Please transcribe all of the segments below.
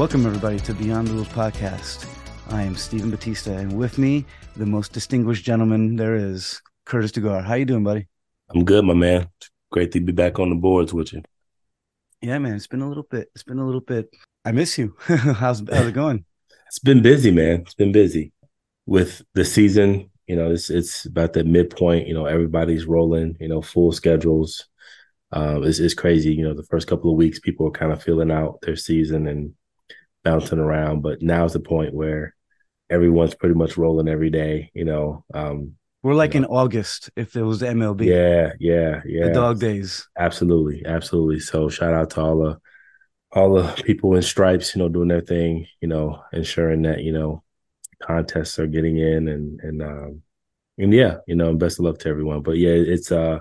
Welcome, everybody, to Beyond the Rules podcast. I am Stephen Batista, and with me, the most distinguished gentleman there is, Curtis Dugar. How you doing, buddy? I'm good, my man. Great to be back on the boards with you. Yeah, man. It's been a little bit. It's been a little bit. I miss you. how's how's it going? It's been busy, man. It's been busy with the season. You know, it's it's about the midpoint. You know, everybody's rolling. You know, full schedules. Um, it's, it's crazy. You know, the first couple of weeks, people are kind of filling out their season and bouncing around. But now's the point where everyone's pretty much rolling every day. You know, um, we're like you know. in August if it was the MLB. Yeah, yeah, yeah. The dog days. Absolutely, absolutely. So shout out to all the all the people in stripes, you know, doing their thing, you know, ensuring that you know contests are getting in and and um and yeah, you know, and best of luck to everyone. But yeah, it's uh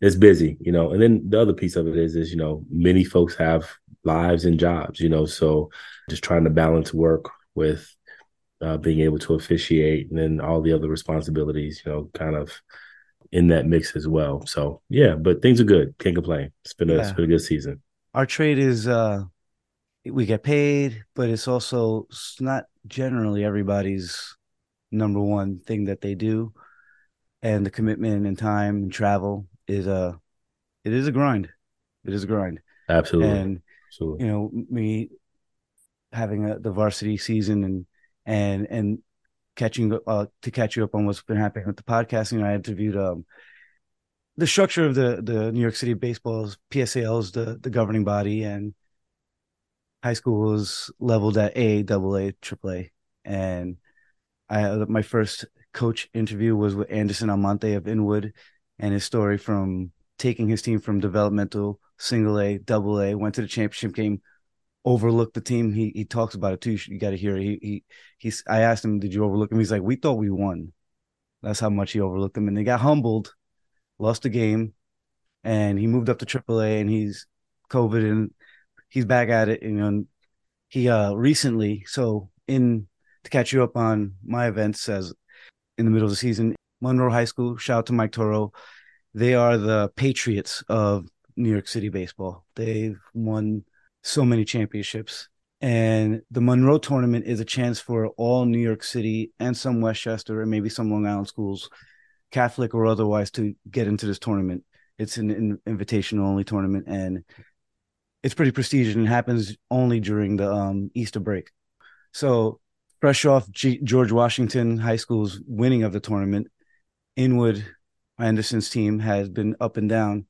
it's busy, you know. And then the other piece of it is is, you know, many folks have lives and jobs, you know, so just trying to balance work with uh, being able to officiate and then all the other responsibilities, you know, kind of in that mix as well. So yeah, but things are good. Can't complain. It's been a, yeah. it's been a good season. Our trade is uh we get paid, but it's also it's not generally everybody's number one thing that they do. And the commitment and time and travel is a it is a grind. It is a grind. Absolutely. And Absolutely. you know, me having a, the varsity season and and and catching uh, to catch you up on what's been happening with the podcasting. I interviewed um, the structure of the the New York City baseball's PSAL is the the governing body, and high school was leveled at A, double A, triple A, and I my first coach interview was with Anderson Almonte of Inwood, and his story from taking his team from developmental single A, double A, went to the championship game, overlooked the team. He he talks about it too. You got to hear it. He he he's. I asked him, "Did you overlook him?" He's like, "We thought we won." That's how much he overlooked them, and they got humbled, lost the game, and he moved up to AAA, and he's COVID, and he's back at it. You know, he uh recently, so in to catch you up on my events as in the middle of the season, Monroe High School. Shout out to Mike Turo. They are the Patriots of New York City baseball. They've won so many championships. And the Monroe tournament is a chance for all New York City and some Westchester and maybe some Long Island schools, Catholic or otherwise, to get into this tournament. It's an, an invitation only tournament and it's pretty prestigious and happens only during the um, Easter break. So, fresh off G- George Washington High School's winning of the tournament, Inwood Anderson's team has been up and down.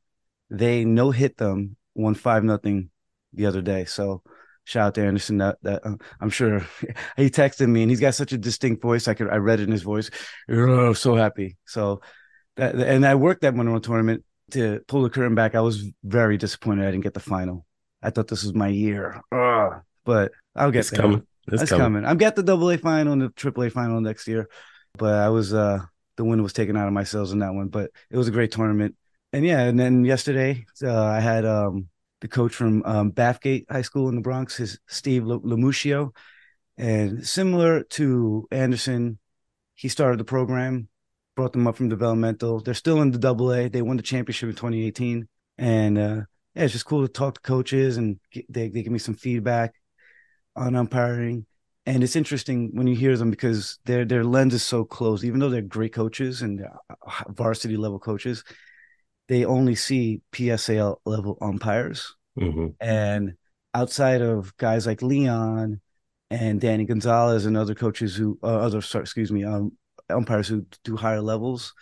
They no hit them, won five nothing the other day. So shout out to Anderson. That, that uh, I'm sure he texted me, and he's got such a distinct voice. I could I read it in his voice. Oh, so happy. So that and I worked that Monroe tournament to pull the curtain back. I was very disappointed I didn't get the final. I thought this was my year. Ugh. But I'll get it's there. coming. It's That's coming. coming. I'm get the double A final and the triple A final next year. But I was uh the wind was taken out of my sails in that one. But it was a great tournament. And yeah, and then yesterday uh, I had um the coach from um, Bathgate High School in the Bronx, is Steve Lamuccio. And similar to Anderson, he started the program, brought them up from developmental. They're still in the double A. They won the championship in 2018. And uh, yeah, it's just cool to talk to coaches and get, they, they give me some feedback on umpiring. And it's interesting when you hear them because their their lens is so close, even though they're great coaches and uh, varsity level coaches, they only see PSAL level umpires. Mm-hmm. And outside of guys like Leon and Danny Gonzalez and other coaches who, uh, other, sorry, excuse me, um, umpires who do higher levels,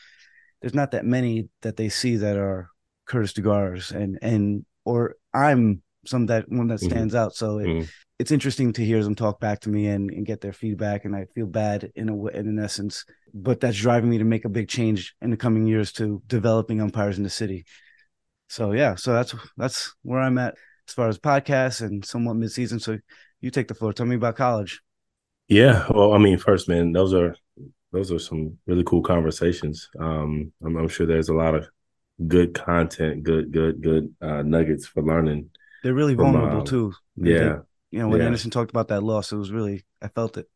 there's not that many that they see that are Curtis DeGars and, and, or I'm some that one that mm-hmm. stands mm-hmm. out. So it, mm-hmm. It's interesting to hear them talk back to me and, and get their feedback. And I feel bad in a, in an essence but that's driving me to make a big change in the coming years to developing umpires in the city. So yeah, so that's that's where I'm at as far as podcasts and somewhat midseason. So you take the floor. Tell me about college. Yeah, well, I mean, first, man, those are those are some really cool conversations. Um, I'm, I'm sure there's a lot of good content, good, good, good uh, nuggets for learning. They're really from, vulnerable um, too. Yeah, you know, when yeah. Anderson talked about that loss, it was really I felt it.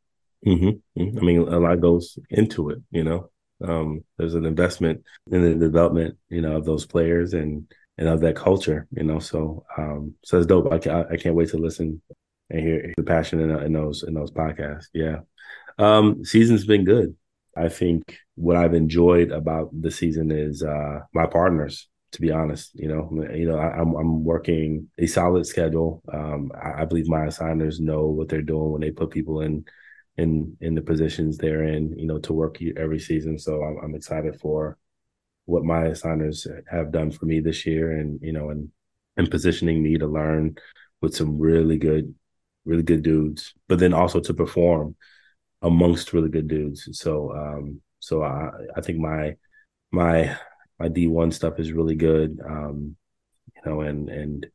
Mm-hmm. mm-hmm. I mean, a lot goes into it. You know, um, there's an investment in the development, you know, of those players and and of that culture. You know, so um, so it's dope. I, can't, I can't wait to listen and hear the passion in, in those in those podcasts. Yeah, um, season's been good. I think what I've enjoyed about the season is uh, my partners. To be honest, you know, you know, I, am I'm, I'm working a solid schedule. Um, I, I, believe my assigners know what they're doing when they put people in in in the positions they're in. You know, to work every season. So I'm, I'm excited for what my assigners have done for me this year, and you know, and and positioning me to learn with some really good, really good dudes, but then also to perform amongst really good dudes. So um, so I I think my my my D one stuff is really good. Um, you know, and and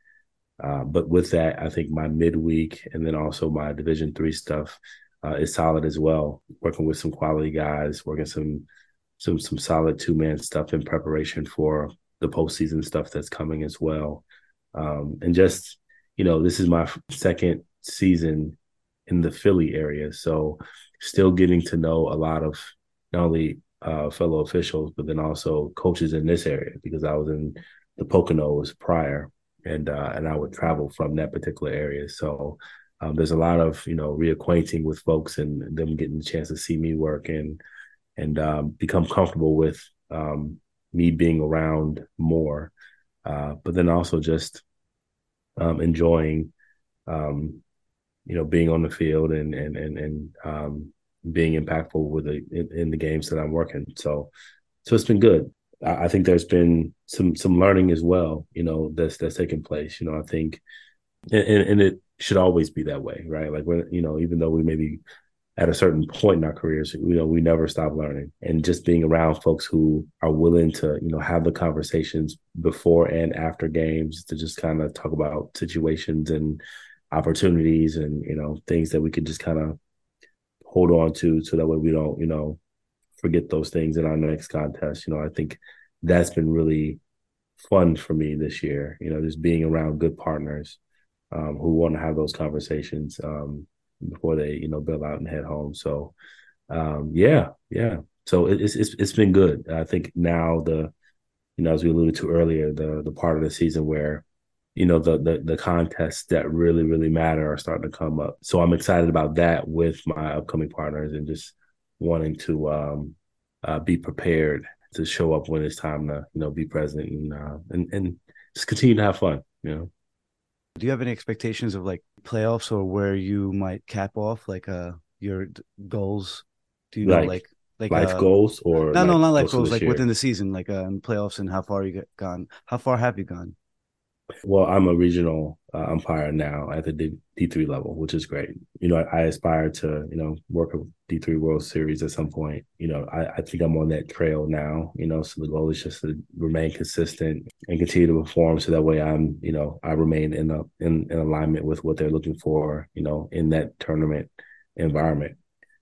uh, but with that, I think my midweek and then also my Division three stuff uh, is solid as well. Working with some quality guys, working some some some solid two man stuff in preparation for the postseason stuff that's coming as well. Um, and just you know, this is my second season in the Philly area, so still getting to know a lot of not only uh, fellow officials, but then also coaches in this area because I was in the Poconos prior, and uh, and I would travel from that particular area. So um, there's a lot of you know reacquainting with folks and them getting the chance to see me work and and um, become comfortable with um, me being around more, uh, but then also just um, enjoying um, you know being on the field and and and and um, being impactful with the in, in, the games that I'm working. So so it's been good. I, I, think there's been some some learning as well. You know that's that's taking place. You know I think and, and it should always be that way, right? Like when you know even though we maybe at a certain point in our careers, you know, we never stop learning and just being around folks who are willing to, you know, have the conversations before and after games to just kind of talk about situations and opportunities and, you know, things that we could just kind of hold on to so that way we don't, you know, forget those things in our next contest. You know, I think that's been really fun for me this year, you know, just being around good partners um, who want to have those conversations. Um, before they you know bail out and head home. So um, yeah, yeah. So it's it's it's been good. I think now the you know as we alluded to earlier the the part of the season where you know the the the contests that really really matter are starting to come up. So I'm excited about that with my upcoming partners and just wanting to um, uh, be prepared to show up when it's time to you know be present and uh, and and just continue to have fun. You know. Do you have any expectations of like playoffs or where you might cap off like uh your goals? Do you know like like life uh, goals or no, like no, not life goals, like year? within the season, like uh, in playoffs and how far you get gone? How far have you gone? Well, I'm a regional uh, umpire now at the D three level, which is great. You know, I, I, aspire to you know work a D three World Series at some point. You know, I, I, think I'm on that trail now. You know, so the goal is just to remain consistent and continue to perform, so that way I'm you know I remain in a in, in alignment with what they're looking for. You know, in that tournament environment.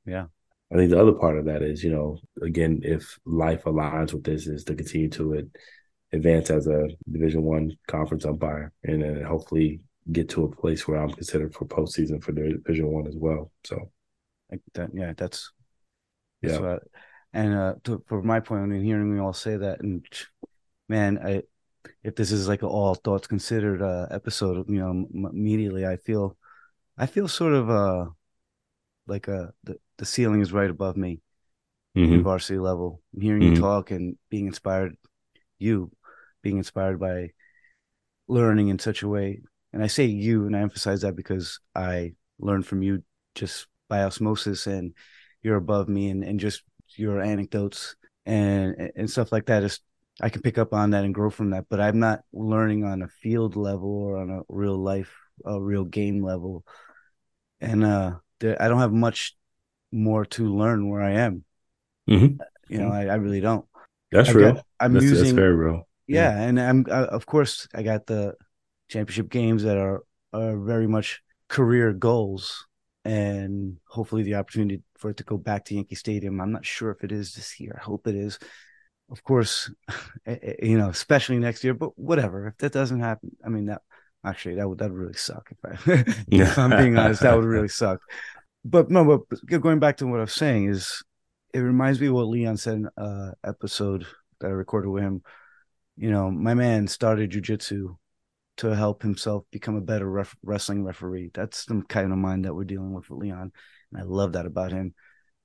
Yeah. I think the other part of that is, you know, again, if life aligns with this, is to continue to it advance as a Division One conference umpire, and then hopefully get to a place where I'm considered for postseason for Division One as well. So, that, yeah, that's, that's yeah. What, and uh, to, for my point, I mean, hearing me all say that, and man, I if this is like an all thoughts considered uh, episode, you know, m- immediately I feel, I feel sort of uh like uh the the ceiling is right above me, mm-hmm. varsity level. hearing mm-hmm. you talk and being inspired, you being inspired by learning in such a way. And I say you, and I emphasize that because I learned from you just by osmosis, and you're above me, and, and just your anecdotes and and stuff like that is I can pick up on that and grow from that. But I'm not learning on a field level or on a real life, a real game level, and uh, there, I don't have much more to learn where I am. Mm-hmm. You know, I, I really don't. That's I real. Got, I'm that's, using that's very real yeah, yeah. and I'm uh, of course I got the championship games that are are very much career goals and hopefully the opportunity for it to go back to Yankee Stadium. I'm not sure if it is this year. I hope it is. Of course, eh, eh, you know, especially next year. But whatever, if that doesn't happen, I mean that actually that would that would really suck. If I, if I'm being honest, that would really suck. But no, but going back to what I was saying is, it reminds me of what Leon said in uh episode that I recorded with him you know, my man started jujitsu to help himself become a better ref- wrestling referee. That's the kind of mind that we're dealing with with Leon, and I love that about him.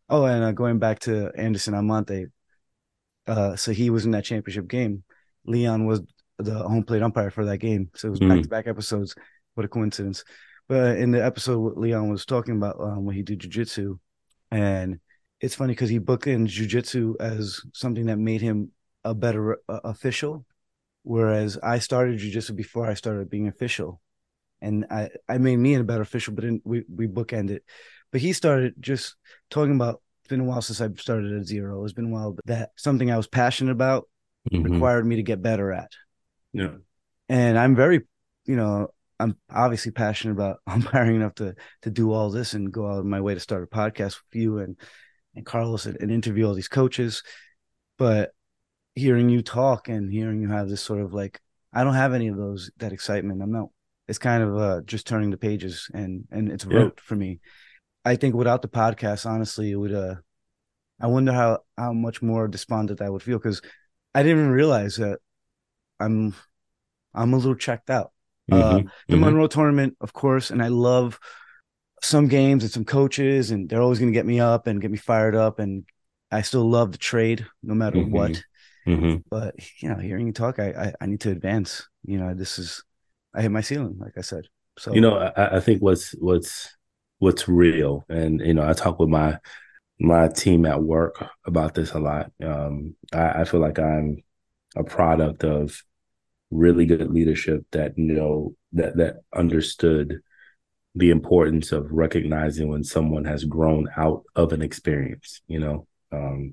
Oh, and uh, going back to Anderson Almonte, uh, so he was in that championship game. Leon was the home plate umpire for that game, so it was back to back episodes. What a coincidence! But in the episode, what Leon was talking about um, when he did jujitsu, and it's funny because he booked in jujitsu as something that made him a better uh, official, whereas I started jujitsu before I started being official, and I I made me a better official, but then we we bookended. But he started just talking about. It's been a while since I started at zero. It's been a while that something I was passionate about mm-hmm. required me to get better at. Yeah, and I'm very, you know, I'm obviously passionate about umpiring enough to to do all this and go out of my way to start a podcast with you and and Carlos and, and interview all these coaches. But hearing you talk and hearing you have this sort of like I don't have any of those that excitement. I'm not. It's kind of uh, just turning the pages and and it's rote for me. I think without the podcast, honestly, it would. uh I wonder how how much more despondent I would feel because I didn't even realize that I'm I'm a little checked out. Uh, mm-hmm. Uh, the mm-hmm. Monroe tournament, of course, and I love some games and some coaches, and they're always going to get me up and get me fired up, and I still love the trade no matter mm-hmm. what. Mm-hmm. But you know, hearing you talk, I, I, I need to advance. You know, this is I hit my ceiling, like I said. So you know, I, I think what's what's what's real, and you know, I talk with my my team at work about this a lot. Um, I, I feel like I'm a product of really good leadership that you know that that understood the importance of recognizing when someone has grown out of an experience you know um,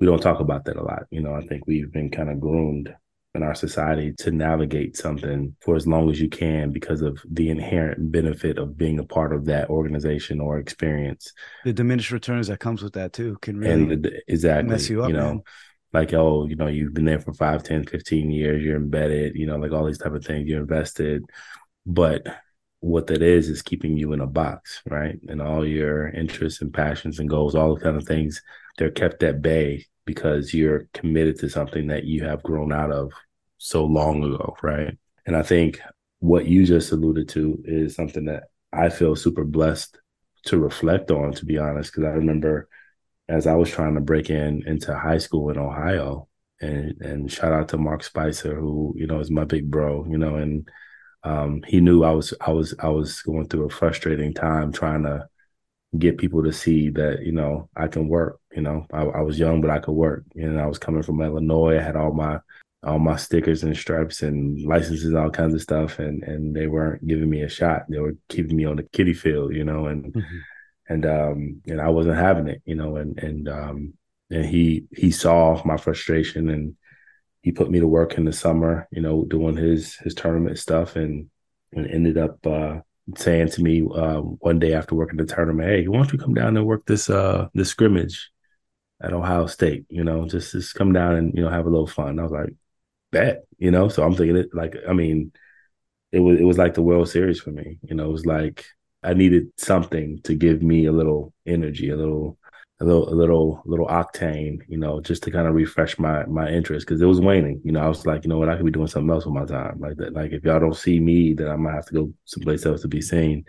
we don't talk about that a lot. You know i think we've been kind of groomed in our society to navigate something for as long as you can because of the inherent benefit of being a part of that organization or experience. The diminished returns that comes with that too can really and the, exactly mess you up you know man. like oh you know you've been there for 5 10 15 years you're embedded you know like all these type of things you're invested. But what that is is keeping you in a box right? And all your interests and passions and goals all the kind of things they're kept at bay because you're committed to something that you have grown out of so long ago right and i think what you just alluded to is something that i feel super blessed to reflect on to be honest because i remember as I was trying to break in into high school in Ohio. And and shout out to Mark Spicer, who you know is my big bro, you know, and um, he knew I was I was I was going through a frustrating time trying to get people to see that you know I can work. You know, I, I was young but I could work, and I was coming from Illinois. I had all my all my stickers and stripes and licenses, all kinds of stuff, and and they weren't giving me a shot. They were keeping me on the kiddie field, you know, and. Mm-hmm and um and I wasn't having it, you know, and and um and he he saw my frustration and he put me to work in the summer, you know, doing his his tournament stuff and and ended up uh saying to me uh, one day after working the tournament, hey, why don't you come down and work this uh this scrimmage at Ohio State, you know, just just come down and you know have a little fun. I was like, bet, you know. So I'm thinking it like I mean, it was it was like the World Series for me. You know, it was like I needed something to give me a little energy, a little, a little, a little, little octane, you know, just to kind of refresh my my interest because it was waning. You know, I was like, you know what, I could be doing something else with my time, like that. Like if y'all don't see me, then I might have to go someplace else to be seen.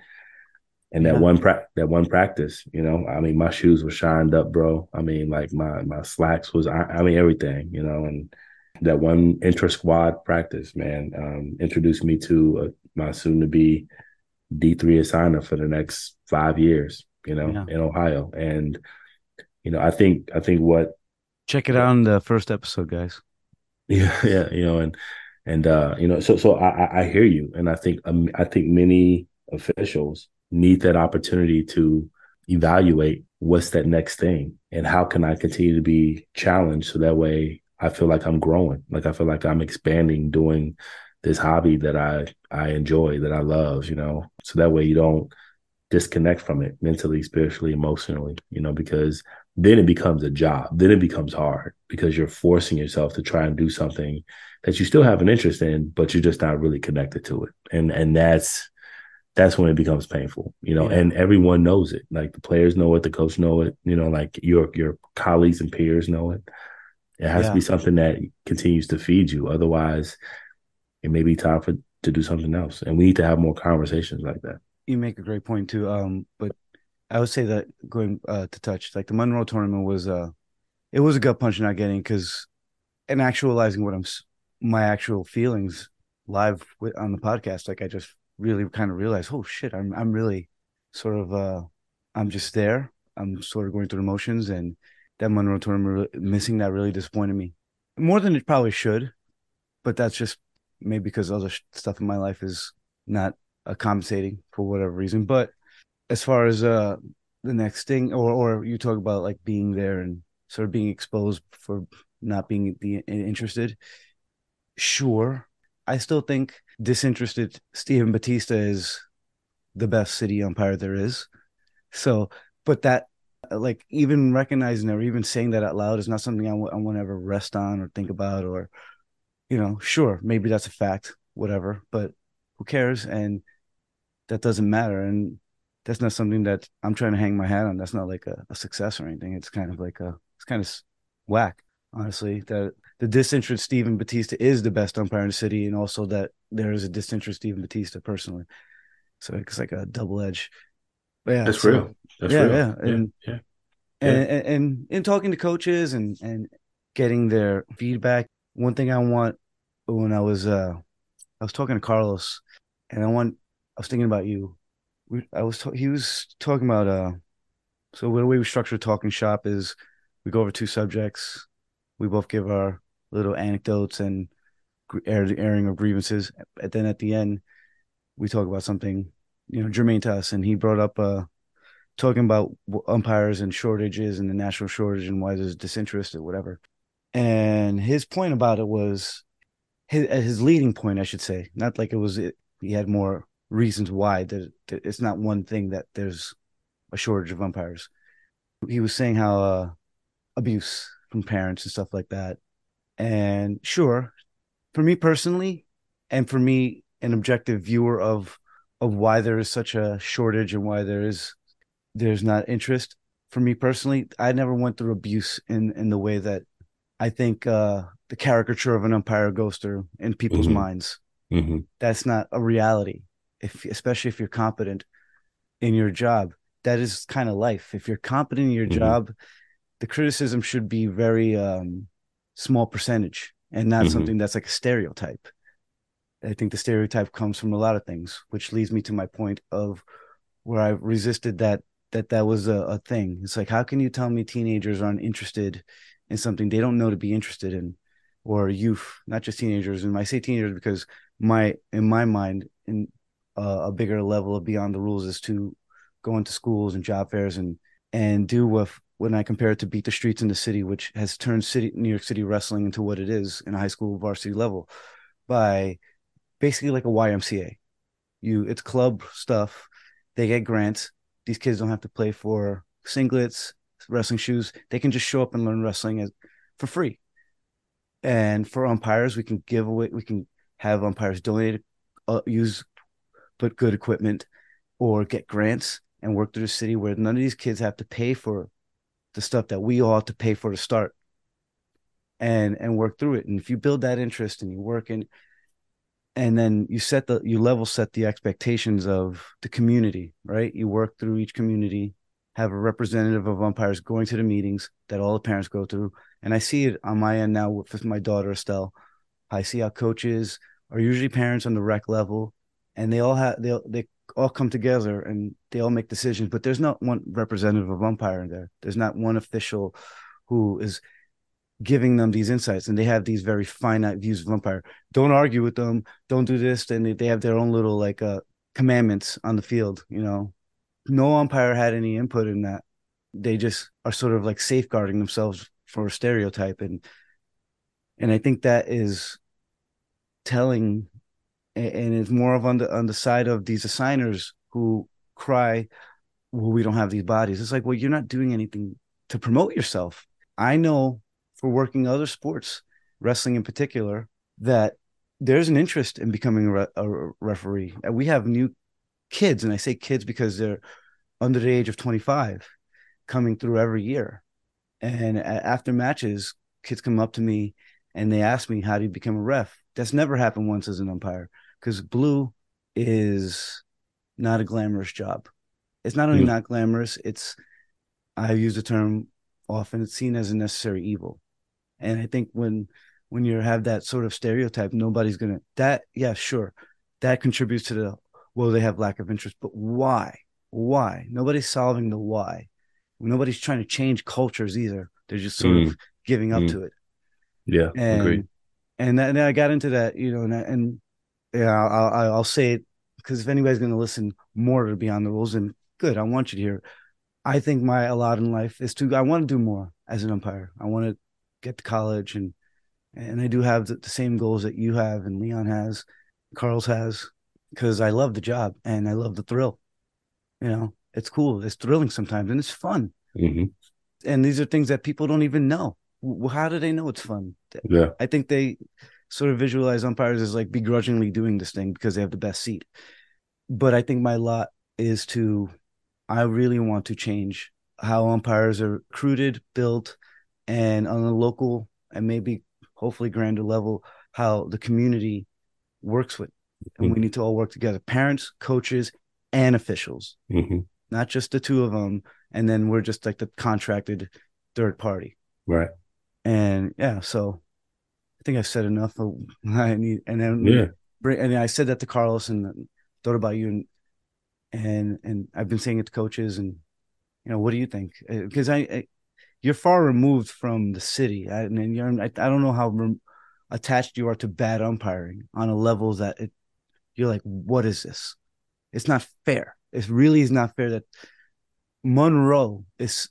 And that yeah. one pra- that one practice, you know, I mean, my shoes were shined up, bro. I mean, like my my slacks was, I, I mean, everything, you know, and that one intra squad practice, man, um, introduced me to uh, my soon to be D three assigner for the next five years, you know, yeah. in Ohio. And you know, I think I think what check it out in the first episode, guys. Yeah, yeah, you know, and and uh, you know, so so I I hear you, and I think um, I think many officials need that opportunity to evaluate what's that next thing and how can I continue to be challenged so that way I feel like I'm growing, like I feel like I'm expanding, doing this hobby that I I enjoy, that I love, you know. So that way you don't disconnect from it mentally, spiritually, emotionally, you know, because then it becomes a job. Then it becomes hard because you're forcing yourself to try and do something that you still have an interest in, but you're just not really connected to it. And and that's that's when it becomes painful, you know, yeah. and everyone knows it. Like the players know it, the coach know it, you know, like your your colleagues and peers know it. It has yeah. to be something that continues to feed you. Otherwise, it may be time for to do something else. And we need to have more conversations like that. You make a great point too. Um, but I would say that going uh, to touch like the Monroe tournament was uh, it was a gut punch not getting because and actualizing what I'm my actual feelings live with, on the podcast. Like I just really kind of realized, oh shit, I'm I'm really sort of uh, I'm just there. I'm sort of going through emotions, and that Monroe tournament missing that really disappointed me more than it probably should. But that's just maybe because other stuff in my life is not uh, compensating for whatever reason. But as far as uh the next thing, or or you talk about like being there and sort of being exposed for not being interested. Sure, I still think disinterested Stephen Batista is the best city umpire there is. So, but that like even recognizing or even saying that out loud is not something I, w- I want to ever rest on or think about or you know sure maybe that's a fact whatever but who cares and that doesn't matter and that's not something that i'm trying to hang my hat on. That's not like a, a success or anything. It's kind of like a it's kind of whack honestly that the disinterest Stephen Batista is the best umpire in the city and also that there is a disinterest Stephen Batista personally. So it's like a double edge. Yeah that's so, real. That's yeah, real. yeah and yeah, yeah. And, and, and in talking to coaches and and getting their feedback one thing i want when i was uh i was talking to carlos and i want i was thinking about you we, i was ta- he was talking about uh so the way we structure talking shop is we go over two subjects. We both give our little anecdotes and air, airing of grievances. And then at the end we talk about something you know germane to us. And he brought up uh talking about umpires and shortages and the national shortage and why there's disinterest or whatever. And his point about it was his, his leading point i should say. Not like it was it, he had more reasons why that, it's not one thing that there's a shortage of umpires he was saying how uh, abuse from parents and stuff like that and sure for me personally and for me an objective viewer of of why there is such a shortage and why there is there's not interest for me personally i never went through abuse in in the way that i think uh the caricature of an umpire goes through in people's mm-hmm. minds mm-hmm. that's not a reality if especially if you're competent in your job that is kind of life if you're competent in your mm-hmm. job the criticism should be very um small percentage and not mm-hmm. something that's like a stereotype i think the stereotype comes from a lot of things which leads me to my point of where i resisted that that that was a, a thing. It's like, how can you tell me teenagers aren't interested in something they don't know to be interested in, or youth, not just teenagers? And I say teenagers because my, in my mind, in uh, a bigger level of beyond the rules is to go into schools and job fairs and and do with when I compare it to beat the streets in the city, which has turned city New York City wrestling into what it is in a high school varsity level, by basically like a YMCA. You, it's club stuff. They get grants these kids don't have to play for singlets, wrestling shoes. They can just show up and learn wrestling as, for free. And for umpires, we can give away, we can have umpires donate, uh, use, put good equipment, or get grants and work through the city where none of these kids have to pay for the stuff that we all have to pay for to start and and work through it. And if you build that interest and you work in and then you set the you level set the expectations of the community right? You work through each community have a representative of umpires going to the meetings that all the parents go through. And i see it on my end now with my daughter estelle. I see how coaches are usually parents on the rec level and they all have they they all come together and they all make decisions but there's not one representative of umpire in there. There's not one official who is giving them these insights and they have these very finite views of umpire. Don't argue with them. Don't do this. And they have their own little like uh commandments on the field you know? No umpire had any input in that. They just are sort of like safeguarding themselves for a stereotype and and i think that is telling and it's more of on the on the side of these assigners who cry well we don't have these bodies it's like well you're not doing anything to promote yourself i know for working other sports, wrestling in particular, that there's an interest in becoming a, re- a referee. We have new kids, and I say kids because they're under the age of 25 coming through every year. And after matches, kids come up to me and they ask me, How do you become a ref? That's never happened once as an umpire. Because blue is not a glamorous job. It's not only mm. not glamorous, it's I use the term often, it's seen as a necessary evil. And I think when when you have that sort of stereotype, nobody's gonna that, yeah, sure. That contributes to the well, they have lack of interest, but why? Why? Nobody's solving the why. Nobody's trying to change cultures either. They're just sort mm. of giving up mm. to it. Yeah, and agreed. and then I got into that, you know, and, and yeah, I'll, I'll say it because if anybody's going to listen more to Beyond the Rules, and good, I want you to hear. I think my a lot in life is to I want to do more as an umpire. I want to get to college and and I do have the, the same goals that you have and Leon has, Carl's has, because I love the job and I love the thrill. You know, it's cool. It's thrilling sometimes and it's fun. Mm-hmm. And these are things that people don't even know. How do they know it's fun? Yeah, I think they sort of visualize umpires as like begrudgingly doing this thing because they have the best seat. But I think my lot is to, I really want to change how umpires are recruited, built, and on a local and maybe hopefully grander level, how the community works with. And mm-hmm. we need to all work together parents, coaches, and officials, mm-hmm. not just the two of them. And then we're just like the contracted third party. Right. And yeah, so I think I've said enough. I need, and then yeah, and I said that to Carlos and thought about you, and and and I've been saying it to coaches, and you know, what do you think? Because uh, I, I you're far removed from the city, and you're I, I don't know how rem- attached you are to bad umpiring on a level that it you're like, what is this? It's not fair. It really is not fair that Monroe is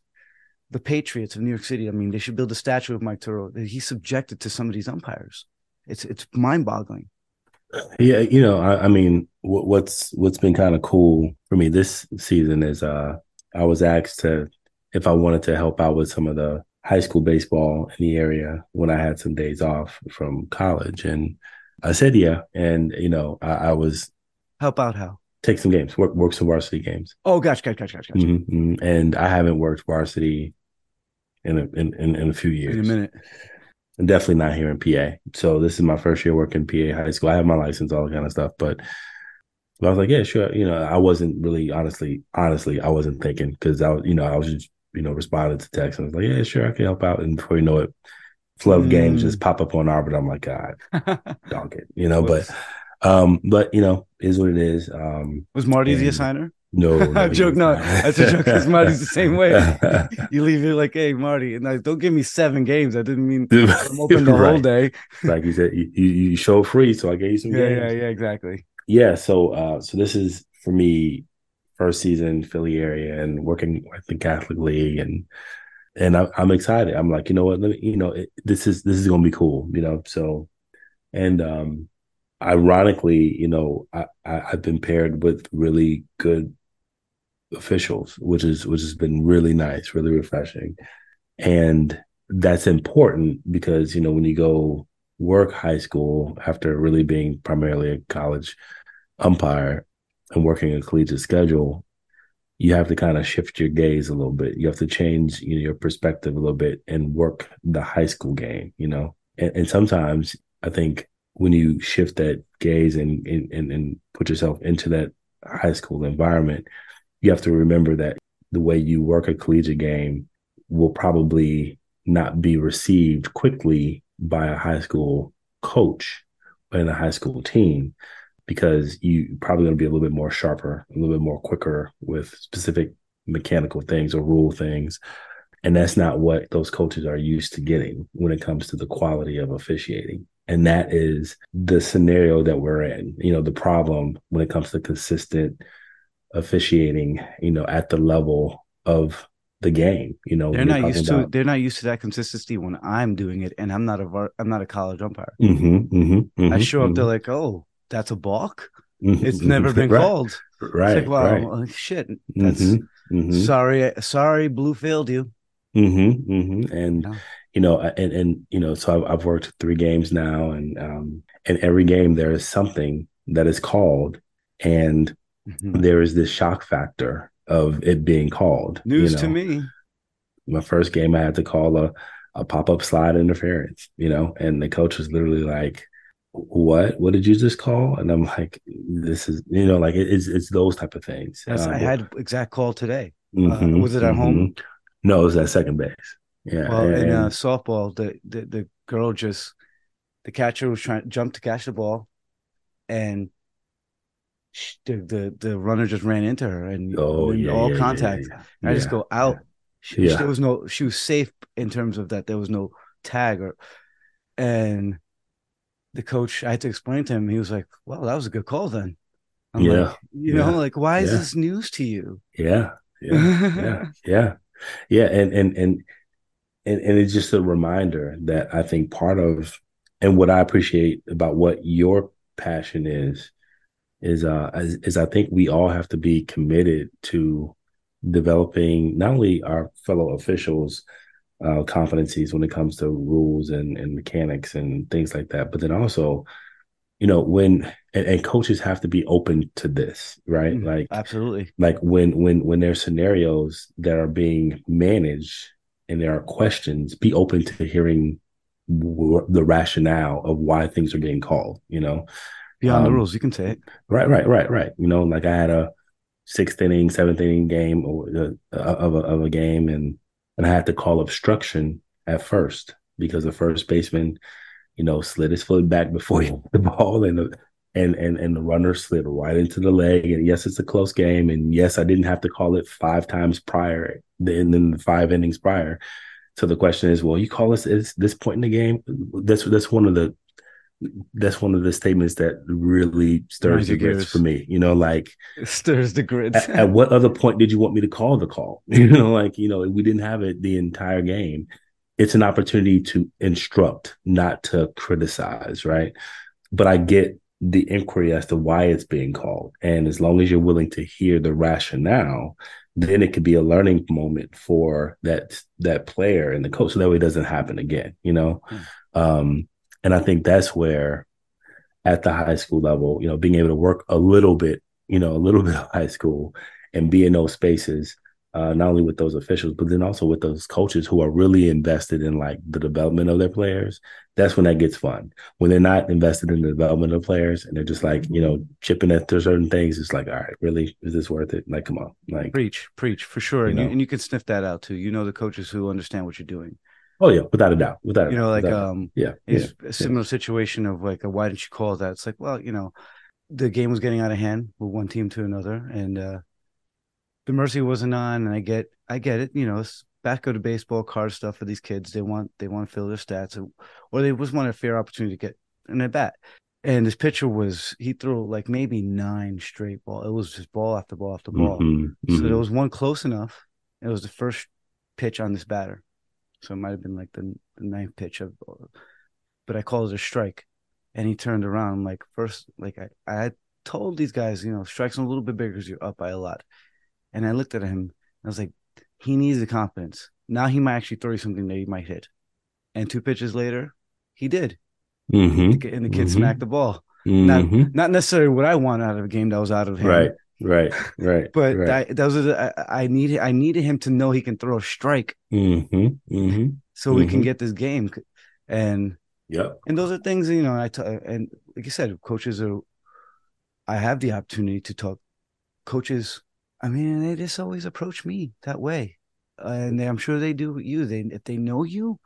the Patriots of New York City. I mean, they should build a statue of Mike Turo. He's subjected to some of these umpires. It's it's mind boggling. Yeah, you know, I, I mean, what's what's been kind of cool for me this season is uh I was asked to if I wanted to help out with some of the high school baseball in the area when I had some days off from college, and I said yeah, and you know, I, I was help out how take some games, work work some varsity games. Oh, gotcha, gotcha, gotcha, gotcha. Mm-hmm, mm-hmm. And I haven't worked varsity in a in, in, in a few years. In a minute. And definitely not here in PA. So this is my first year working PA high school. I have my license, all that kind of stuff. But I was like, yeah, sure. You know, I wasn't really honestly, honestly, I wasn't thinking because I was, you know, I was just, you know, responding to text and I was like, yeah, sure, I can help out. And before you know it, flood mm. games just pop up on Arbor. I'm like, God, dog it, you know. but, um, but you know, is what it is. Um, was Marty the assigner? No, no joke. No, that's a joke. Because Marty's the same way. you leave it like, "Hey, Marty," and I don't give me seven games. I didn't mean I'm open the right. whole day. like you said, you, you show free, so I gave you some yeah, games. Yeah, yeah, exactly. Yeah. So, uh, so this is for me first season Philly area and working with the Catholic League and and I, am excited. I'm like, you know what? Me, you know, it, this is this is gonna be cool. You know, so and um ironically, you know, I, I have been paired with really good officials, which is which has been really nice, really refreshing. And that's important because, you know, when you go work high school after really being primarily a college umpire and working a collegiate schedule, you have to kind of shift your gaze a little bit. You have to change you know, your perspective a little bit and work the high school game, you know. And, and sometimes I think when you shift that gaze and, and and put yourself into that high school environment, you have to remember that the way you work a collegiate game will probably not be received quickly by a high school coach and a high school team because you probably going to be a little bit more sharper, a little bit more quicker with specific mechanical things or rule things. And that's not what those coaches are used to getting when it comes to the quality of officiating. And that is the scenario that we're in. You know, the problem when it comes to consistent officiating, you know, at the level of the game. You know, they're not used about... to they're not used to that consistency when I'm doing it, and I'm not a I'm not a college umpire. Mm-hmm, mm-hmm, mm-hmm, I show up, they're mm-hmm. like, "Oh, that's a balk. Mm-hmm, it's never been right. called." Right. It's like, wow, right. shit. That's sorry, sorry, Blue failed you. Mm-hmm, and no. you know, and and you know, so I've, I've worked three games now, and um, and every game there is something that is called, and mm-hmm. there is this shock factor of it being called. News you know? to me. My first game, I had to call a, a pop up slide interference, you know, and the coach was literally like, what what did you just call and i'm like this is you know like it's it's those type of things That's, Um, I had exact call today. mhm, was it at home? mhm. no it was at second base yeah Well, in uh, softball, the, the the girl just the catcher was trying to jump to catch the ball, and the, the the runner just ran into her and, oh yeah all yeah, contact. yeah, And I just go out. She, there was no. She was safe in terms of that. There was no tag or, and the coach. I had to explain to him. He was like, "Well, that was a good call then." I'm Yeah. like, you know, like why is this news to you? yeah yeah yeah yeah yeah and and and and, and it's just a reminder that i think part of and what i appreciate about what your passion is is uh is, is i think we all have to be committed to developing not only our fellow officials uh competencies when it comes to rules and and mechanics and things like that but then also you know when and, and coaches have to be open to this right Mhm. like Absolutely. like when when when there's scenarios that are being managed and there are questions be open to hearing w- the rationale of why things are being called you know Beyond the Um, rules, you can say it. right right right right. You know like i had a sixth inning seventh inning game or uh, of a, of a game and and i had to call obstruction at first because the first baseman you know slid his foot back before he hit the ball and the and and and the runner slid right into the leg. And yes it's a close game and yes i didn't have to call it five times prior than then the five innings prior. So the question is well you call us at this point in the game that's that's one of the that's one of the statements that really stirs the grits for me you know like It stirs the grids. at, at what other point did you want me to call the call? You know, like, you know, we didn't have it the entire game. It's an opportunity to instruct, not to criticize, right? But I get the inquiry as to why it's being called. And as long as you're willing to hear the rationale, then it could be a learning moment for that that player and the coach so that way it doesn't happen again, you know? Hmm. Um, and I think that's where at the high school level, you know, being able to work a little bit, you know, a little bit of high school and be in those spaces, uh, not only with those officials, but then also with those coaches who are really invested in like the development of their players. That's when that gets fun. When they're not invested in the development of players and they're just like, you know, chipping at certain things, it's like, all right, really, is this worth it? Like, come on, like, preach, preach for sure. You and, you, and you can sniff that out too. You know the coaches who understand what you're doing. Oh yeah, without a doubt, without a doubt. You know, like um, yeah, yeah, it's a similar situation of like, a, why didn't you call that? It's like, well, you know, the game was getting out of hand with one team to another, and uh the mercy wasn't on. And I get, I get it. You know, it's back of the baseball card stuff for these kids. They want, they want to fill their stats, or, or they just want a fair opportunity to get an at bat. And this pitcher was, he threw like maybe nine straight ball. It was just ball after ball after ball. Mhm, So mhm. there was one close enough. It was the first pitch on this batter. So it might have been like the, the ninth pitch of, but I called it a strike. And he turned around. I'm like, first, like I, I had told these guys, you know, strikes are a little bit bigger because you're up by a lot. And I looked at him and I was like, he needs the confidence. Now he might actually throw you something that he might hit. And two pitches later, he did. Mhm, And the kid Mhm. smacked the ball. mhm. Not necessarily what I want out of a game that was out of him. right, right, right, But right. that, that was a, I, I needed I needed him to know he can throw a strike mm-hmm, mm-hmm. so we can Mhm. get this game. And yeah, and those are things you know. I t- and like you said, coaches are. I have the opportunity to talk. Coaches, I mean, they just always approach me that way, and I'm sure they do with you. They if they know you,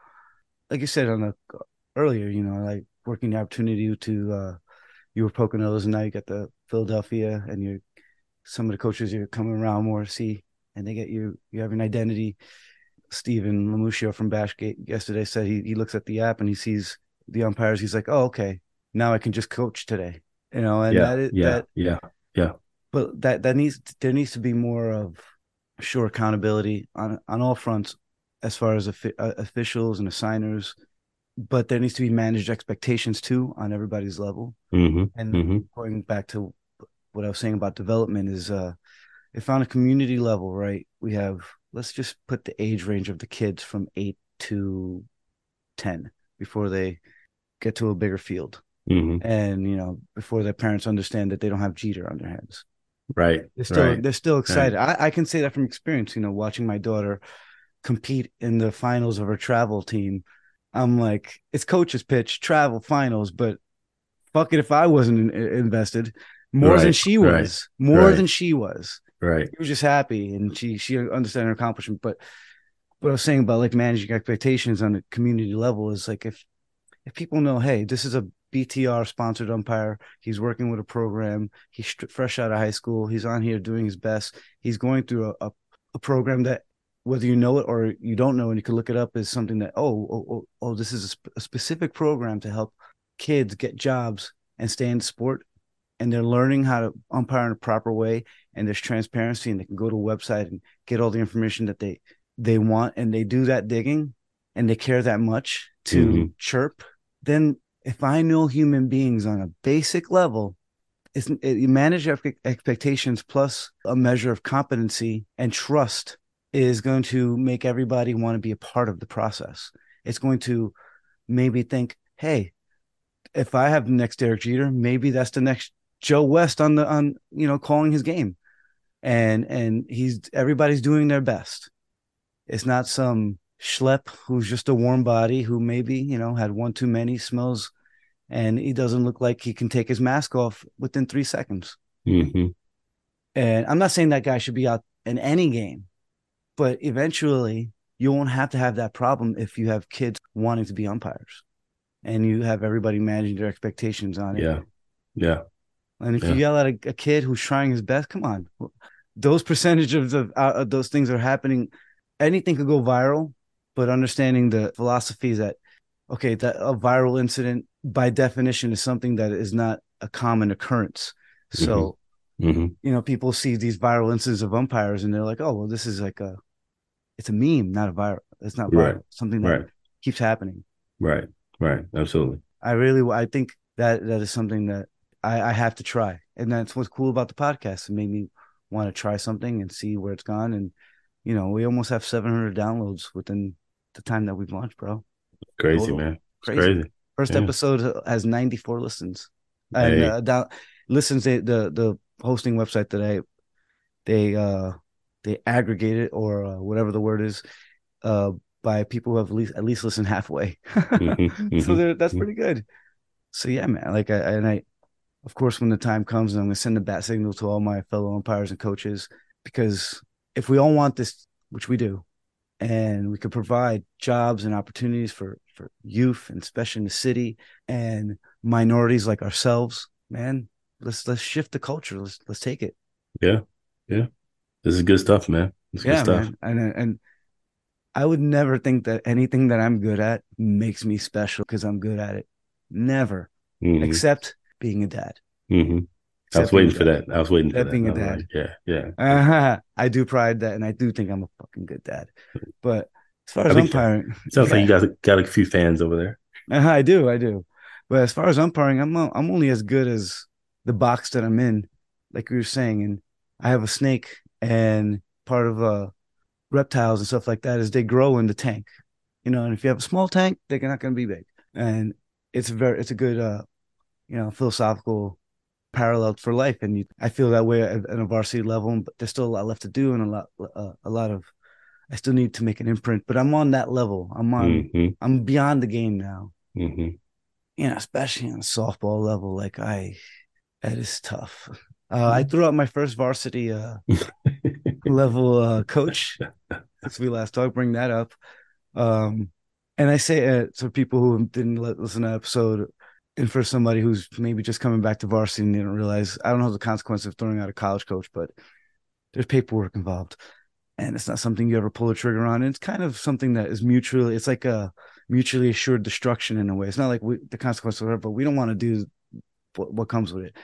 like you said on the earlier, you know, like working the opportunity to. uh You were Poconos, and now you got the Philadelphia, and you're some of the coaches you're coming around more see, and they get you. You have an identity. Stephen Lamuscio from Bathgate yesterday said he, he looks at the app and he sees the umpires. He's like, oh, okay, now I can just coach today. You know, and yeah, that is yeah, that, yeah. Yeah. But that that needs there needs to be more of sure accountability on on all fronts as far as uh, officials and assigners. But there needs to be managed expectations too on everybody's level. Mm-hmm, And mm-hmm. going back to what I was saying about development is uh if on a community level, right, we have let's just put the age range of the kids from eight to ten before they get to a bigger field. Mm-hmm. And you know, before their parents understand that they don't have Jeter on their hands. Right. They're still right. they're still excited. I, I can say that from experience, you know, watching my daughter compete in the finals of her travel team. I'm like, it's coach's pitch, travel finals, but fuck it if I wasn't invested more right, than she was, right, more right. than she was. Right. She was just happy and she she understood her accomplishment. But what I was saying about like managing expectations on a community level is like if if people know, hey, this is a BTR sponsored umpire. He's working with a program. He's fresh out of high school. He's on here doing his best. He's going through a, a, a program that, whether you know it or you don't know, and you can look it up, is something that, oh, oh, oh, oh this is a, sp- a specific program to help kids get jobs and stay in sport. And they're learning how to umpire in a proper way. And there's transparency, and they can go to a website and get all the information that they they want. And they do that digging, and they care that much to mm-hmm. chirp. Then if I know human beings on a basic level, it's, it, you manage your expectations plus a measure of competency and trust is going to make everybody want to be a part of the process. It's going to maybe think, hey, if I have the next Derek Jeter, maybe that's the next Joe West on the on you know calling his game, and and he's everybody's doing their best. It's not some Schlep, who's just a warm body, who maybe you know had one too many, smells, and he doesn't look like he can take his mask off within three seconds. Mm-hmm. And I'm not saying that guy should be out in any game, but eventually you won't have to have that problem if you have kids wanting to be umpires, and you have everybody managing their expectations on it. Yeah, yeah. And if yeah. you yell at a, a, kid who's trying his best, come on, those percentages of, of those things are happening. Anything could go viral but understanding the philosophies that okay that a viral incident by definition is something that is not a common occurrence so mm-hmm. Mm-hmm. you know people see these viral incidents of umpires and they're like oh well this is like a it's a meme not a viral it's not viral right. something that right. keeps happening right right absolutely i really i think that that is something that i i have to try and that's what's cool about the podcast it made me want to try something and see where it's gone and you know we almost have 700 downloads within the time that we've launched, bro. Crazy, Total. man. Crazy. crazy. First yeah. episode has 94 listens. And hey. uh, down listens they, the the hosting website that I they uh they aggregate it or uh, whatever the word is uh by people who have at least at least listened halfway. mm-hmm, so mm-hmm, that's pretty good. So yeah, man. Like I and I of course when the time comes I'm gonna send a bat signal to all my fellow umpires and coaches because if we all want this, which we do, and we could provide jobs and opportunities for for youth and especially in the city and minorities like ourselves man let's let's shift the culture. Let's let's take it. Yeah. Yeah. This is good stuff man. This yeah, man. and and i would never think that anything that i'm good at makes me special because i'm good at it. Never. Mm-hmm. except being a dad mm-hmm. I was waiting for that. I was waiting for that. Being a dad. Like, yeah, yeah. Uh-huh. I do pride that, and I do think I'm a fucking good dad. But as far as umpiring, sounds yeah. like you got got a few fans over there. Uh-huh, I do, I do. But as far as umpiring, I'm I'm only as good as the box that I'm in, like we were saying. And I have a snake, and part of uh reptiles and stuff like that is they grow in the tank, you know. And if you have a small tank, they're not going to be big. And it's very it's a good uh you know philosophical parallel for life. And you, I feel that way at, at, a varsity level, but there's still a lot left to do and a lot, uh, a lot of, I still need to make an imprint, but I'm on that level. I'm on, mm-hmm. I'm beyond the game now. Mm-hmm. You know, especially on a softball level, like I, that is tough. Uh, I threw out my first varsity uh, level uh, coach since we last talked. Bring that up, um, and I say uh, to people who didn't listen to episode, and for somebody who's maybe just coming back to varsity and didn't realize, I don't know the consequence of throwing out a college coach, but there's paperwork involved, and it's not something you ever pull the trigger on. And it's kind of something that is mutually, it's like a mutually assured destruction in a way. It's not like we, the consequence of it, but we don't want to do what, what comes with it.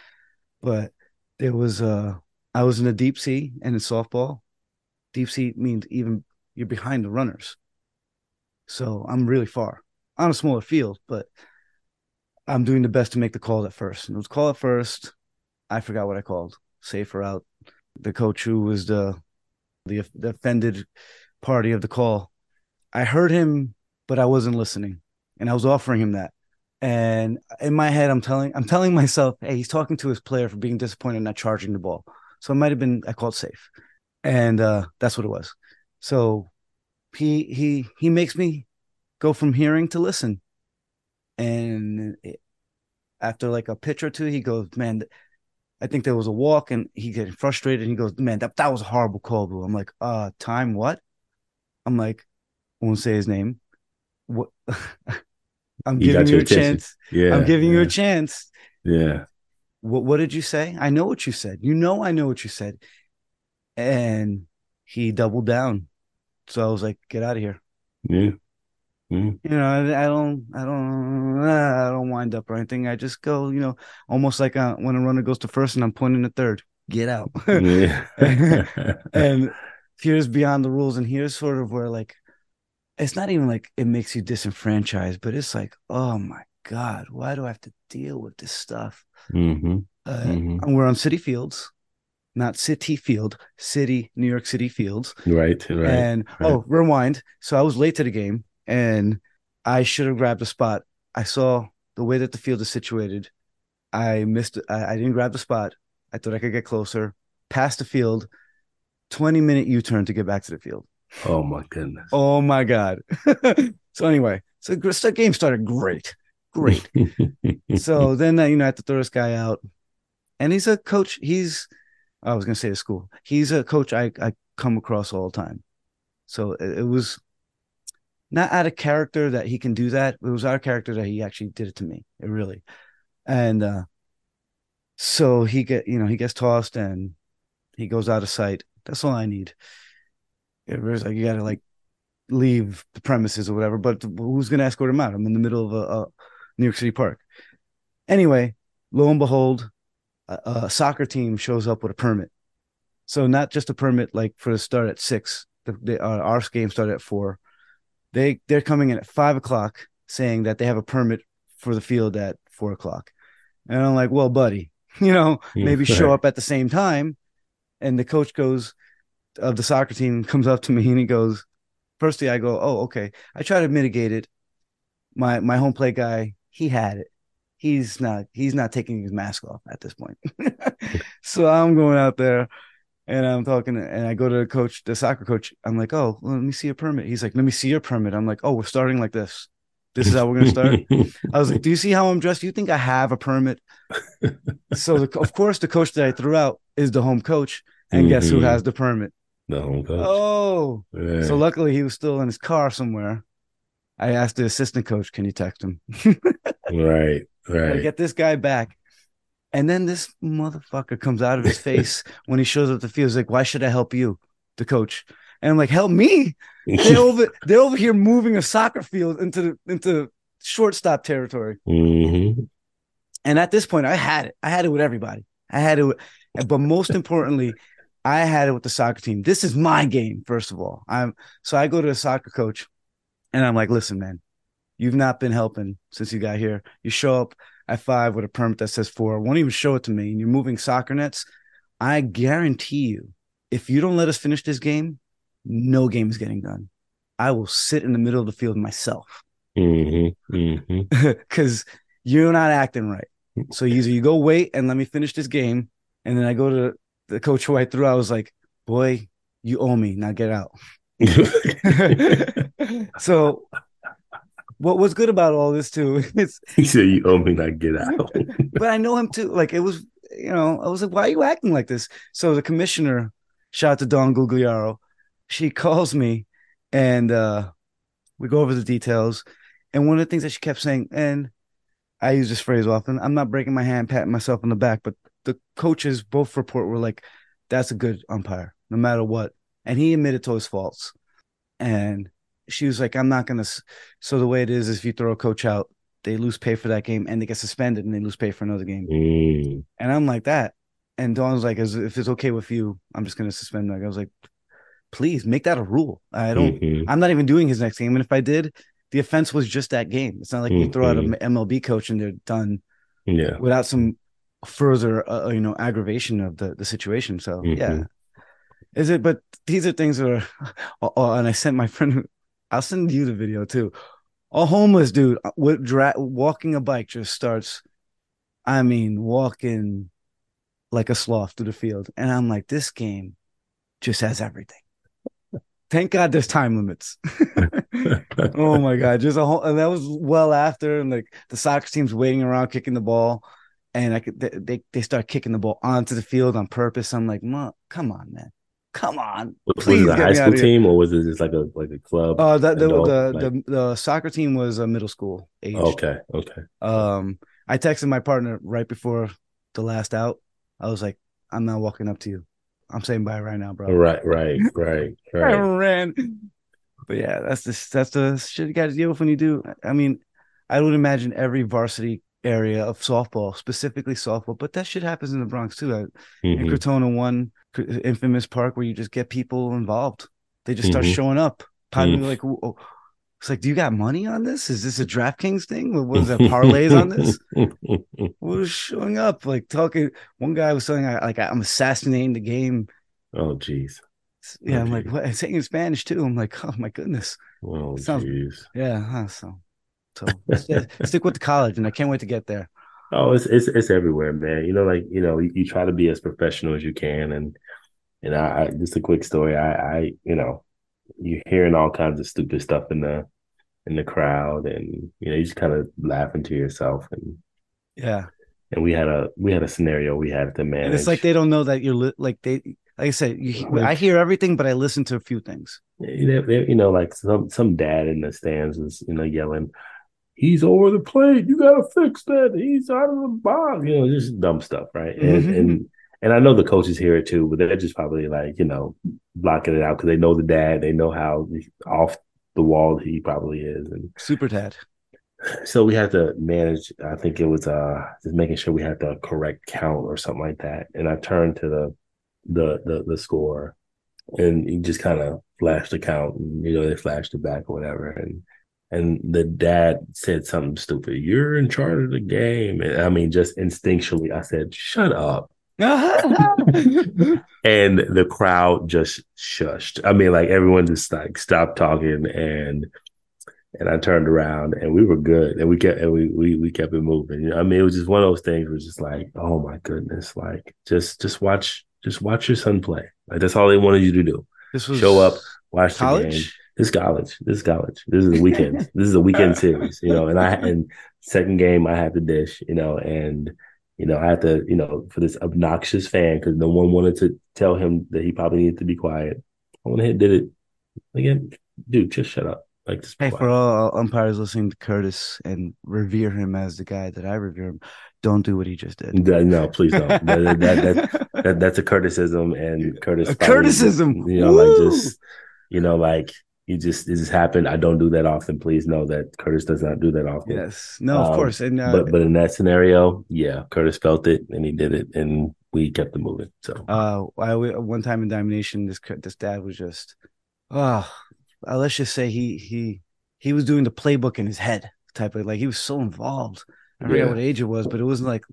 But there was, uh, I was in a deep C and in softball. Deep C means even you're behind the runners. So I'm really far on a smaller field, but I'm doing the best to make the call at first. And it was call at first. I forgot what I called. Safer out. The coach who was the, the the offended party of the call. I heard him, but I wasn't listening, and I was offering him that. And in my head, I'm telling I'm telling myself, hey, he's talking to his player for being disappointed not charging the ball. So it might have been I called safe, and uh, that's what it was. So he he he makes me go from hearing to listen and after like a pitch or two, he goes, "Man, I think there was a walk," and he getting frustrated. And he goes, "Man, that that was a horrible call, bro." I'm like, "Uh, time what?" I'm like, I won't say his name. What? I'm giving got you a chance. Yeah. I'm giving you a chance. Yeah. What What did you say? I know what you said. You know, I know what you said. And he doubled down. So I was like, "Get out of here." Yeah. Mm. you know, I, I don't, I don't, I don't wind up or anything. I just go, you know, almost like uh, when a runner goes to first and I'm pointing to third, get out. Yeah. and here's beyond the rules, and here's sort of where like, it's not even like it makes you disenfranchised, but it's like, oh my god, why do I have to deal with this stuff? hmm Uh, Mhm. We're on City Fields, not City Field, City, New York City Fields. Right. Right. And right. oh, rewind. So I was late to the game and I should have grabbed a spot. I saw the way that the field is situated. I missed I, I didn't grab the spot. I thought I could get closer, past the field, 20 minute U-turn to get back to the field. oh my goodness. Oh my God. so anyway, so the game started great. Great. so then uh, you know, I had to throw this guy out. And he's a coach. He's I was gonna say the school. He's a coach I, I come across all the time. So it, it was not out of character that he can do that. It was out of character that he actually did it to me. It really. And uh so he get you know, he gets tossed and he goes out of sight. That's all I need. It was like you gotta like leave the premises or whatever, but who's gonna escort him out? I'm in the middle of a, a New York City park. Anyway, lo and behold, a, a soccer team shows up with a permit. So not just a permit like for the start at six. The, the uh, our game started at four. They they're coming in at five o'clock, saying that they have a permit for the field at four o'clock. And I'm like, well, buddy, you know, maybe show up at the same time. And the coach goes of the soccer team comes up to me and he goes, firstly, I go, oh, okay. I try to mitigate it. My my home plate guy, he had it. He's not he's not taking his mask off at this point. so I'm going out there and I'm talking and I go to the coach, the soccer coach. I'm like, oh, let me see your permit. He's like, let me see your permit. I'm like, oh, we're starting like this. This is how we're gonna start. I was like, do you see how I'm dressed? Do you think I have a permit? so the, of course the coach that I threw out is the home coach. And guess who Mhm. has the permit? the home coach. Oh, Yeah. so luckily he was still in his car somewhere. I asked the assistant coach, "Can you text him? right. I Right. get this guy back." And then this motherfucker comes out of his face when he shows up the field. He's like, "Why should I help you?" The coach, and I'm like, "Help me! They're over, they're over here moving a soccer field into the into shortstop territory." hmm And at this point, I had it. I had it with everybody. I had it, with, but most importantly, I had it with the soccer team. This is my game, first of all. I'm so I go to a soccer coach, and I'm like, "Listen, man, you've not been helping since you got here. You show up at five with a permit that says four, won't even show it to me, and you're moving soccer nets. I guarantee you, if you don't let us finish this game, no game is getting done. I will sit in the middle of the field myself." hmm hmm because you're not acting right. So either you go wait and let me finish this game, and then I go to the coach who I threw. I was like, "Boy, you owe me. Now get out." so, what was good about all this too is, he said, "You owe me not get out." but I know him too. Like it was, you know, I was like, "Why are you acting like this?" So the commissioner, shout out to Dawn Gugliaro, she calls me, and uh we go over the details. And one of the things that she kept saying, and I use this phrase often, I'm not breaking my hand, patting myself on the back, but the coaches both report were like, that's a good umpire, no matter what. And he admitted to his faults. And she was like, I'm not going to. So the way it is, is if you throw a coach out, they lose pay for that game and they get suspended and they lose pay for another game. Mm. And I'm like that. And Dawn was like, if it's okay with you, I'm just going to suspend. Like, I was like, please make that a rule. I don't, Mhm. I'm not even doing his next game. And if I did, the offense was just that game. It's not like you throw out an MLB coach and they're done Yeah. without some further, uh, you know, aggravation of the the situation. So yeah, Mhm. is it? But these are things that are. Oh, and I sent my friend. I'll send you the video too. A homeless dude with dra- walking a bike just starts. I mean, walking like a sloth through the field, and I'm like, this game just has everything. thank God there's time limits. oh my God. Just a whole, and that was well after, and like the soccer team's waiting around kicking the ball. And I could, they, they start kicking the ball onto the field on purpose. I'm like, come on, man. Come on. Please was it a high school team or was it just like a like a club? Uh the the, the, like... the, the soccer team was a middle school age. Okay, okay. Um I texted my partner right before the last out. I was like, I'm not walking up to you. I'm saying bye right now, bro. Right, right, right, right. I ran. But yeah, that's the that's the shit you got to deal with when you do. I mean, I would imagine every varsity area of softball, specifically softball, but that shit happens in the Bronx too. Mm-hmm. In Crotona, one infamous park where you just get people involved. They just start mm-hmm. showing up. Probably mm-hmm. like, oh, it's like, do you got money on this? Is this a DraftKings thing? What was that parlays on this? was showing up? Like talking. One guy was saying, like, I'm assassinating the game. Oh, jeez. Yeah, oh, I'm geez. like, what? saying in Spanish too. I'm like, oh my goodness. Oh, sounds, yeah. Huh, so, so stick with the college, and I can't wait to get there. Oh, it's it's it's everywhere, man. You know, like you know, you, you try to be as professional as you can, and and I, I just a quick story. I, I you know, you're hearing all kinds of stupid stuff in the in the crowd, and you know, you just kind of laughing to yourself, and yeah. And we had a we had a scenario we had to manage. And it's like they don't know that you're li- like they like I said, you, I hear everything, but I listen to a few things. Yeah, you know, like some some dad in the stands was you know yelling, he's over the plate. You got to fix that. He's out of the box. You know, just dumb stuff, right? Mm-hmm. and and I know the coaches hear it too, but they're just probably like you know blocking it out because they know the dad. They know how off the wall he probably is, and super dad. So we had to manage. I think it was uh just making sure we had the correct count or something like that. And I turned to the the the, the score, and he just kind of flashed the count. And, you know, they flashed it back or whatever, and and the dad said something stupid. You're in charge of the game. And I mean, just instinctually, I said, "Shut up." Uh-huh. and the crowd just shushed. I mean, like everyone just like stopped talking, and and I turned around, and we were good, and we kept and we we we kept it moving. You know, I mean, it was just one of those things. Was just like, oh my goodness, like just just watch just watch your son play. Like that's all they wanted you to do. This was show up, watch college? the game this college. This college. This is a weekend. this is a weekend series, you know. And I and second game I had to dish, you know, and you know I had to, you know, for this obnoxious fan because no one wanted to tell him that he probably needed to be quiet. I went ahead and did it again, dude. Just shut up. Like this. Hey, for all umpires listening to Curtis and revere him as the guy that I revere him, don't do what he just did. No, please don't. that, that, that, that, that's a criticism, and Curtis. A criticism. You know, Woo! like just you know, like you just it just happened. I don't do that often. Please know that Curtis does not do that often. Yes, no, of um, course. And uh, but but in that scenario, yeah, Curtis felt it and he did it, and we kept it moving. So, uh, I one time in Domination, this this dad was just, oh, uh, let's just say he he he was doing the playbook in his head type of like he was so involved. I forget yeah. what age it was, but it wasn't like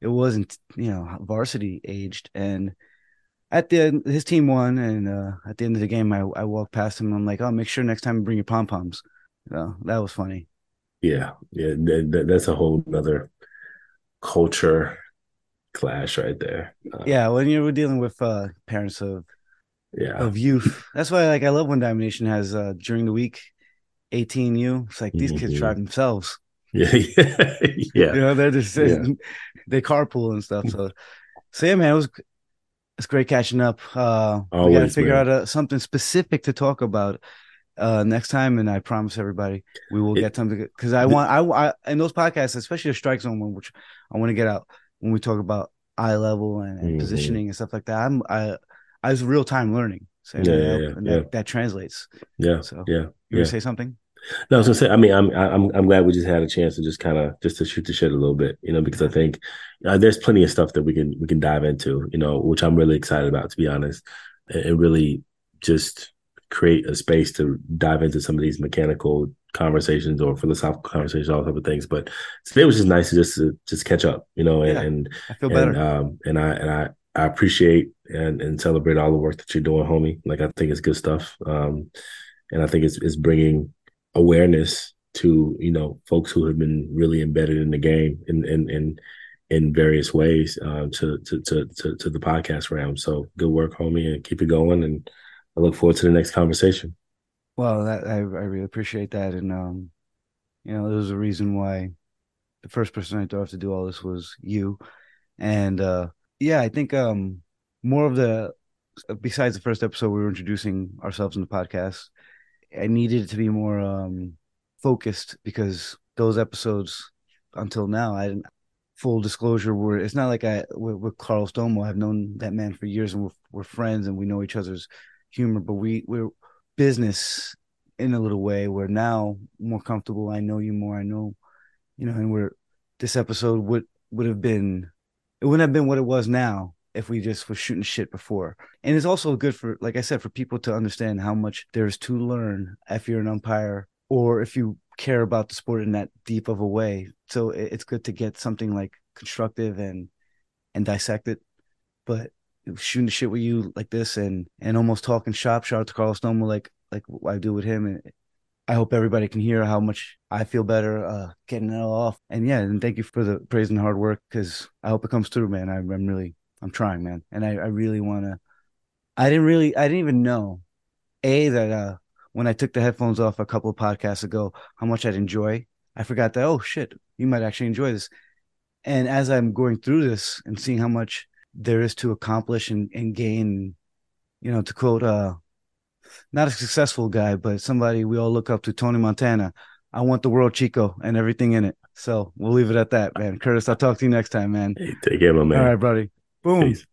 it wasn't you know varsity aged and at the end, his team won, and uh, at the end of the game, I, I walked past him. I'm like, "Oh, make sure next time you bring your pom poms." So that was funny. Yeah, yeah, that, that's a whole other culture clash right there. Uh, yeah, when you're dealing with uh, parents of yeah of youth, that's why like I love when Domination has uh, during the week 18U. It's like these mm-hmm. kids drive themselves. Yeah, yeah, yeah. You know, they're just yeah. they carpool and stuff. So, so yeah, man, it was it's great catching up. Uh, Always, we got to figure man. out uh, something specific to talk about uh, next time, and I promise everybody we will it, get something because I want I, I in those podcasts, especially the strike zone one, which I want to get out when we talk about eye level and, and mm-hmm. positioning and stuff like that. I'm I I was real time learning, so yeah, yeah, yeah, and that, that, translates. Yeah, so yeah. You yeah. say something? No, I was gonna say. I mean, I'm I'm I'm glad we just had a chance to just kind of just to shoot the shit a little bit, you know, because I think uh, there's plenty of stuff that we can we can dive into, you know, which I'm really excited about, to be honest, and really just create a space to dive into some of these mechanical conversations or philosophical conversations, all type of things. But today was just nice to just to just catch up, you know, and, yeah, and I feel better. And, um, and I and I I appreciate and and celebrate all the work that you're doing, homie. Like I think it's good stuff. Um, and I think it's it's bringing awareness to you know folks who have been really embedded in the game in in in, in various ways uh, to, to, to to to the podcast realm. So good work, homie, and keep it going. And I look forward to the next conversation. Well, that, I I really appreciate that, and um, you know, there was a reason why the first person I thought to do all this was you, and uh, yeah, I think um, more of the besides the first episode we were introducing ourselves in the podcast, I needed it to be more um focused because those episodes until now I didn't full disclosure were it's not like I with, with Carl Stomo I've known that man for years and we're, we're friends and we know each other's humor but we we're business in a little way we're now more comfortable I know you more I know you know and we're this episode would would have been it wouldn't have been what it was now if we just were shooting shit before. And it's also good for, like I said, for people to understand how much there's to learn if you're an umpire or if you care about the sport in that deep of a way. So it's good to get something like constructive and and dissect it. But shooting the shit with you like this and and almost talking shop, shout out to Carlos Stomo like like I do with him. And I hope everybody can hear how much I feel better uh getting it all off. And yeah, and thank you for the praise and hard work because I hope it comes through, man. I'm, I'm really I'm trying, man, and I, I really want to. I didn't really, I didn't even know, a that uh when I took the headphones off a couple of podcasts ago, how much I'd enjoy. I forgot that. Oh shit, you might actually enjoy this. And as I'm going through this and seeing how much there is to accomplish and, and gain, you know, to quote uh not a successful guy, but somebody we all look up to, Tony Montana. I want the world, Chico, and everything in it. So we'll leave it at that, man. Curtis, I'll talk to you next time, man. Hey, take care, my man. All right, buddy. Boom. Peace.